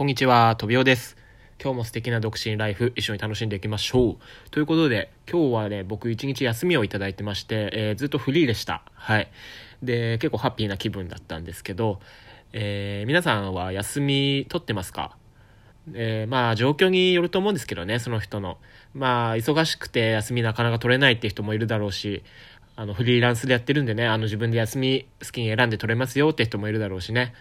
こんにちは、とびおです。今日も素敵な独身ライフ一緒に楽しんでいきましょう。ということで、今日はね、僕一日休みをいただいてまして、えー、ずっとフリーでした。はい。で、結構ハッピーな気分だったんですけど、えー、皆さんは休み取ってますか？えー、まあ状況によると思うんですけどね、その人の。まあ忙しくて休みなかなか取れないって人もいるだろうし、あのフリーランスでやってるんでね、あの自分で休み好きに選んで取れますよって人もいるだろうしね。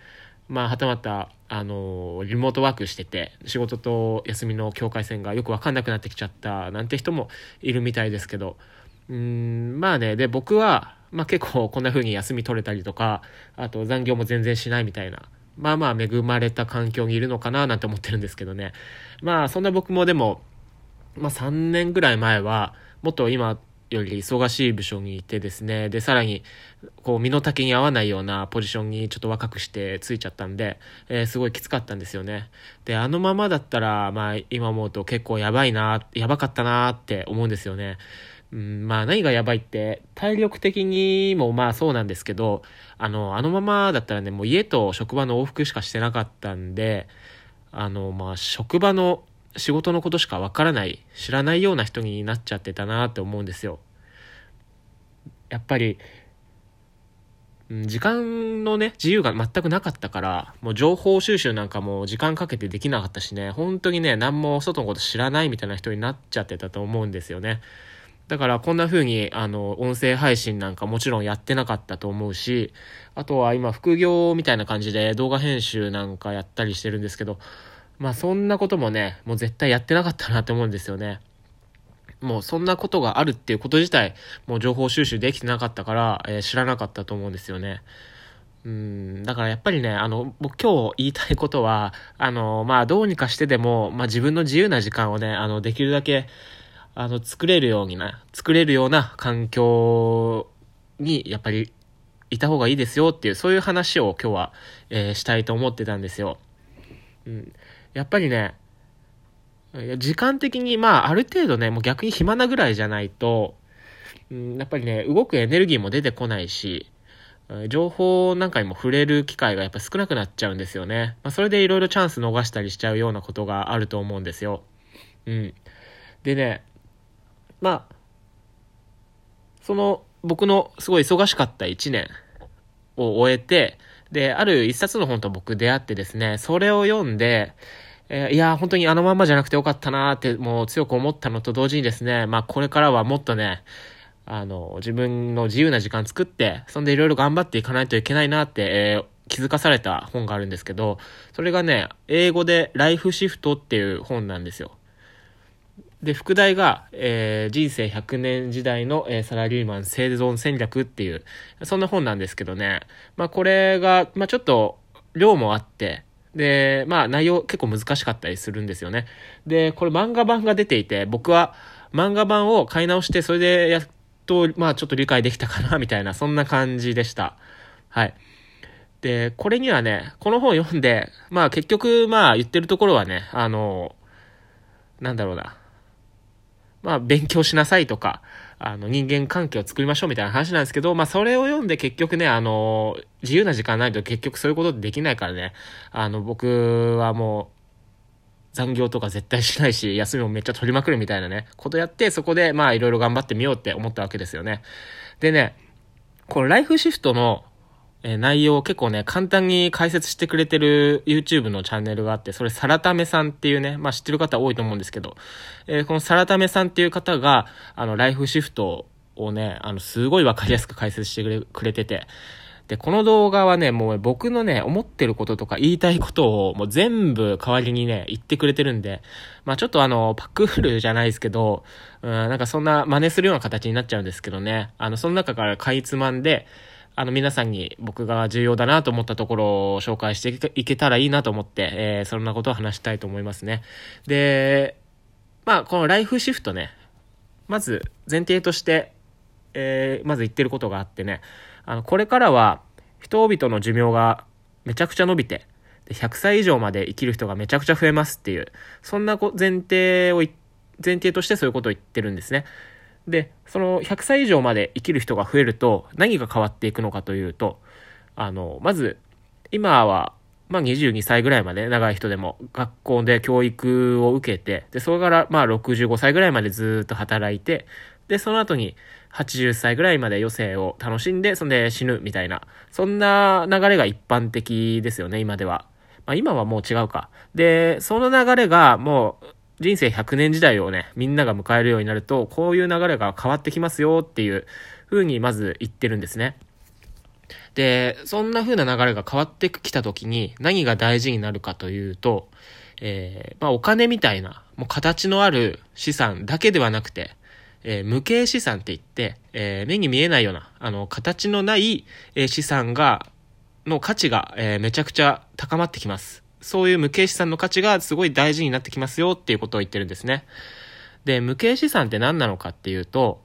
まあはたまた、あのリモートワークしてて、仕事と休みの境界線がよくわかんなくなってきちゃったなんて人もいるみたいですけど、うん、まあね、で僕は、まあ結構こんな風に休み取れたりとか、あと残業も全然しないみたいなまあまあ恵まれた環境にいるのかななんて思ってるんですけどね。まあそんな僕もでも、まあ3年ぐらい前は、もっと今より忙しい部署にいてですね、で、さらに、こう、身の丈に合わないようなポジションにちょっと若くしてついちゃったんで、えー、すごいきつかったんですよね。で、あのままだったら、まあ今思うと結構やばいな、やばかったなって思うんですよね。うん、まあ何がやばいって、体力的にもまあそうなんですけど、あの、あのままだったらね、もう家と職場の往復しかしてなかったんで、あの、まあ職場の仕事のことしかわからない、知らないような人になっちゃってたなって思うんですよ。やっぱり、時間のね、自由が全くなかったから、もう情報収集なんかも時間かけてできなかったしね、本当にね、何も外のこと知らないみたいな人になっちゃってたと思うんですよね。だからこんな風にあの音声配信なんかもちろんやってなかったと思うし、あとは今副業みたいな感じで動画編集なんかやったりしてるんですけど、まあそんなこともね、もう絶対やってなかったなって思うんですよね。もうそんなことがあるっていうこと自体、もう情報収集できてなかったから、えー、知らなかったと思うんですよね。うん、だからやっぱりね、あの、僕今日言いたいことは、あの、まあどうにかしてでも、まあ自分の自由な時間をね、あの、できるだけ、あの、作れるようにな、作れるような環境に、やっぱり、いた方がいいですよっていう、そういう話を今日は、えー、したいと思ってたんですよ。うん。やっぱりね、時間的に、まあ、ある程度ね、もう逆に暇なぐらいじゃないと、うん、やっぱりね、動くエネルギーも出てこないし、情報なんかにも触れる機会がやっぱ少なくなっちゃうんですよね。まあ、それでいろいろチャンス逃したりしちゃうようなことがあると思うんですよ。うん。でね、まあ、その僕のすごい忙しかった1年を終えて、で、ある一冊の本と僕出会ってですね、それを読んで、えー、いや、本当にあのまんまじゃなくてよかったなーってもう強く思ったのと同時にですね、まあこれからはもっとね、あの、自分の自由な時間作って、そんでいろいろ頑張っていかないといけないなって、えー、気づかされた本があるんですけど、それがね、英語でライフシフトっていう本なんですよ。で、副題が、えー、人生100年時代の、えー、サラリーマン生存戦略っていう、そんな本なんですけどね。まあこれが、まあちょっと量もあって、で、まあ内容結構難しかったりするんですよね。で、これ漫画版が出ていて、僕は漫画版を買い直して、それでやっと、まあちょっと理解できたかな、みたいな、そんな感じでした。はい。で、これにはね、この本読んで、まあ結局、まあ言ってるところはね、あの、なんだろうな。まあ、勉強しなさいとか、あの、人間関係を作りましょうみたいな話なんですけど、まあ、それを読んで結局ね、あの、自由な時間ないと結局そういうことできないからね、あの、僕はもう、残業とか絶対しないし、休みもめっちゃ取りまくるみたいなね、ことやって、そこで、まあ、いろいろ頑張ってみようって思ったわけですよね。でね、このライフシフトのえー、内容を結構ね、簡単に解説してくれてる YouTube のチャンネルがあって、それサラタメさんっていうね、まあ知ってる方多いと思うんですけど、えー、このサラタメさんっていう方が、あの、ライフシフトをね、あの、すごいわかりやすく解説してくれてて、で、この動画はね、もう僕のね、思ってることとか言いたいことをもう全部代わりにね、言ってくれてるんで、まあちょっとあの、パクールじゃないですけど、うん、なんかそんな真似するような形になっちゃうんですけどね、あの、その中からかいつまんで、あの、皆さんに僕が重要だなと思ったところを紹介していけたらいいなと思って、えー、そんなことを話したいと思いますね。で、まあ、このライフシフトね、まず前提として、えー、まず言ってることがあってね、あの、これからは人々の寿命がめちゃくちゃ伸びて、100歳以上まで生きる人がめちゃくちゃ増えますっていう、そんな前提を、前提としてそういうことを言ってるんですね。で、その100歳以上まで生きる人が増えると何が変わっていくのかというと、あの、まず、今はまあ22歳ぐらいまで、長い人でも、学校で教育を受けて、で、それからまあ65歳ぐらいまでずっと働いて、で、その後に80歳ぐらいまで余生を楽しんで、そんで死ぬみたいな、そんな流れが一般的ですよね、今では。まあ今はもう違うか。で、その流れがもう人生100年時代をね、みんなが迎えるようになると、こういう流れが変わってきますよっていう風にまず言ってるんですね。で、そんな風な流れが変わってきた時に何が大事になるかというと、えー、まあお金みたいな、もう形のある資産だけではなくて、えー、無形資産って言って、えー、目に見えないような、あの、形のない、え、資産が、の価値が、えめちゃくちゃ高まってきます。そういう無形資産の価値がすごい大事になってきますよっていうことを言ってるんですね。で、無形資産って何なのかっていうと、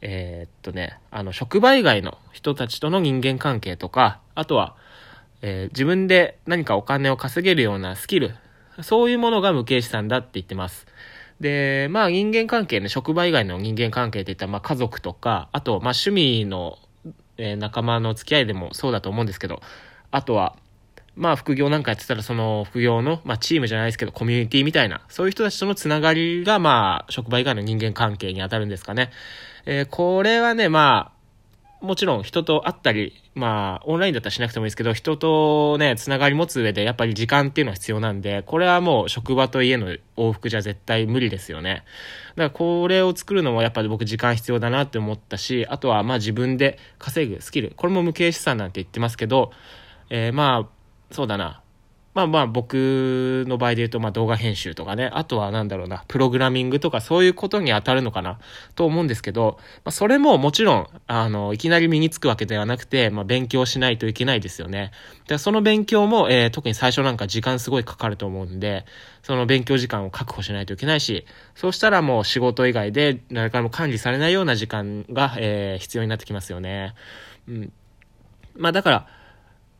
えー、っとね、あの、職場以外の人たちとの人間関係とか、あとは、えー、自分で何かお金を稼げるようなスキル、そういうものが無形資産だって言ってます。で、まあ人間関係ね、職場以外の人間関係って言ったら、まあ家族とか、あと、まあ趣味の、えー、仲間の付き合いでもそうだと思うんですけど、あとは、まあ副業なんかやってたらその副業の、まあチームじゃないですけどコミュニティみたいな、そういう人たちとのつながりがまあ職場以外の人間関係に当たるんですかね。えー、これはね、まあ、もちろん人と会ったり、まあ、オンラインだったらしなくてもいいですけど、人とね、つながり持つ上でやっぱり時間っていうのは必要なんで、これはもう職場と家の往復じゃ絶対無理ですよね。だからこれを作るのもやっぱり僕時間必要だなって思ったし、あとはまあ自分で稼ぐスキル。これも無形資産なんて言ってますけど、えー、まあ、そうだな。まあまあ僕の場合で言うとまあ動画編集とかね、あとはなんだろうな、プログラミングとかそういうことに当たるのかなと思うんですけど、まあそれももちろん、あの、いきなり身につくわけではなくて、まあ勉強しないといけないですよね。で、その勉強も、えー、特に最初なんか時間すごいかかると思うんで、その勉強時間を確保しないといけないし、そうしたらもう仕事以外で誰からも管理されないような時間が、えー、必要になってきますよね。うん。まあだから、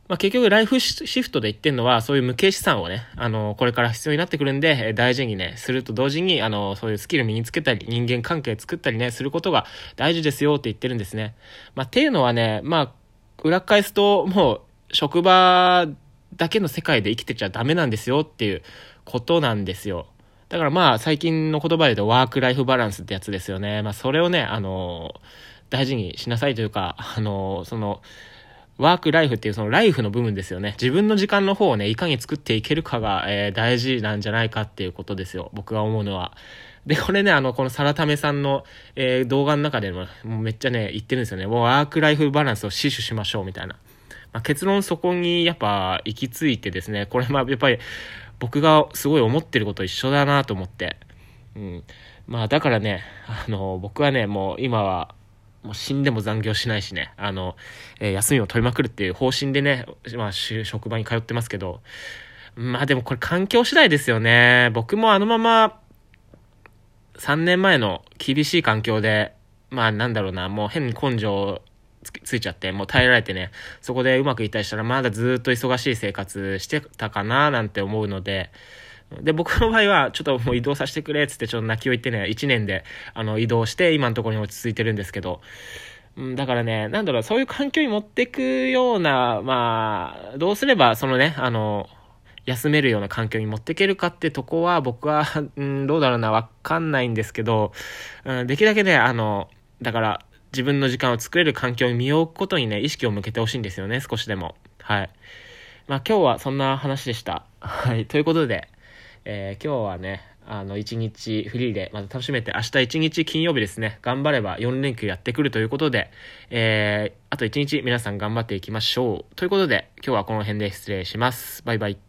まあ、結局ライフシフトで言ってんのは、そういう無形資産をね、あの、これから必要になってくるんで、大事にね、すると同時に、あの、そういうスキル身につけたり、人間関係作ったりね、することが大事ですよって言ってるんですね。まあ、っていうのはね、まあ、裏返すと、もう、職場だけの世界で生きてちゃダメなんですよっていうことなんですよ。だからまあ、最近の言葉で言うと、ワークライフバランスってやつですよね。まあ、それをね、あの、大事にしなさいというか、あの、その、ワークライフっていうそのライフの部分ですよね。自分の時間の方をね、いかに作っていけるかが、えー、大事なんじゃないかっていうことですよ。僕が思うのは。で、これね、あの、このサラタメさんの、えー、動画の中でも、もうめっちゃね、言ってるんですよね。もうワークライフバランスを死守しましょう、みたいな。まあ、結論そこにやっぱ行き着いてですね、これまあやっぱり僕がすごい思ってること一緒だなと思って。うん。まあだからね、あの、僕はね、もう今は、もう死んでも残業しないしね、あの、えー、休みを取りまくるっていう方針でね、まあ、職場に通ってますけど、まあでもこれ環境次第ですよね。僕もあのまま、3年前の厳しい環境で、まあなんだろうな、もう変に根性ついちゃって、もう耐えられてね、そこでうまくいったりしたら、まだずっと忙しい生活してたかななんて思うので、で、僕の場合は、ちょっともう移動させてくれ、つってちょっと泣きを言ってね、1年で、あの、移動して、今のところに落ち着いてるんですけど、うん、だからね、なんだろう、そういう環境に持っていくような、まあ、どうすれば、そのね、あの、休めるような環境に持っていけるかってとこは、僕は、うん、どうだろうな、わかんないんですけど、うん、できるだけね、あの、だから、自分の時間を作れる環境に身を置くことにね、意識を向けてほしいんですよね、少しでも。はい。まあ今日はそんな話でした。はい。ということで、えー、今日はね、あの、一日フリーでまた楽しめて、明日一日金曜日ですね、頑張れば4連休やってくるということで、えー、あと一日皆さん頑張っていきましょう。ということで、今日はこの辺で失礼します。バイバイ。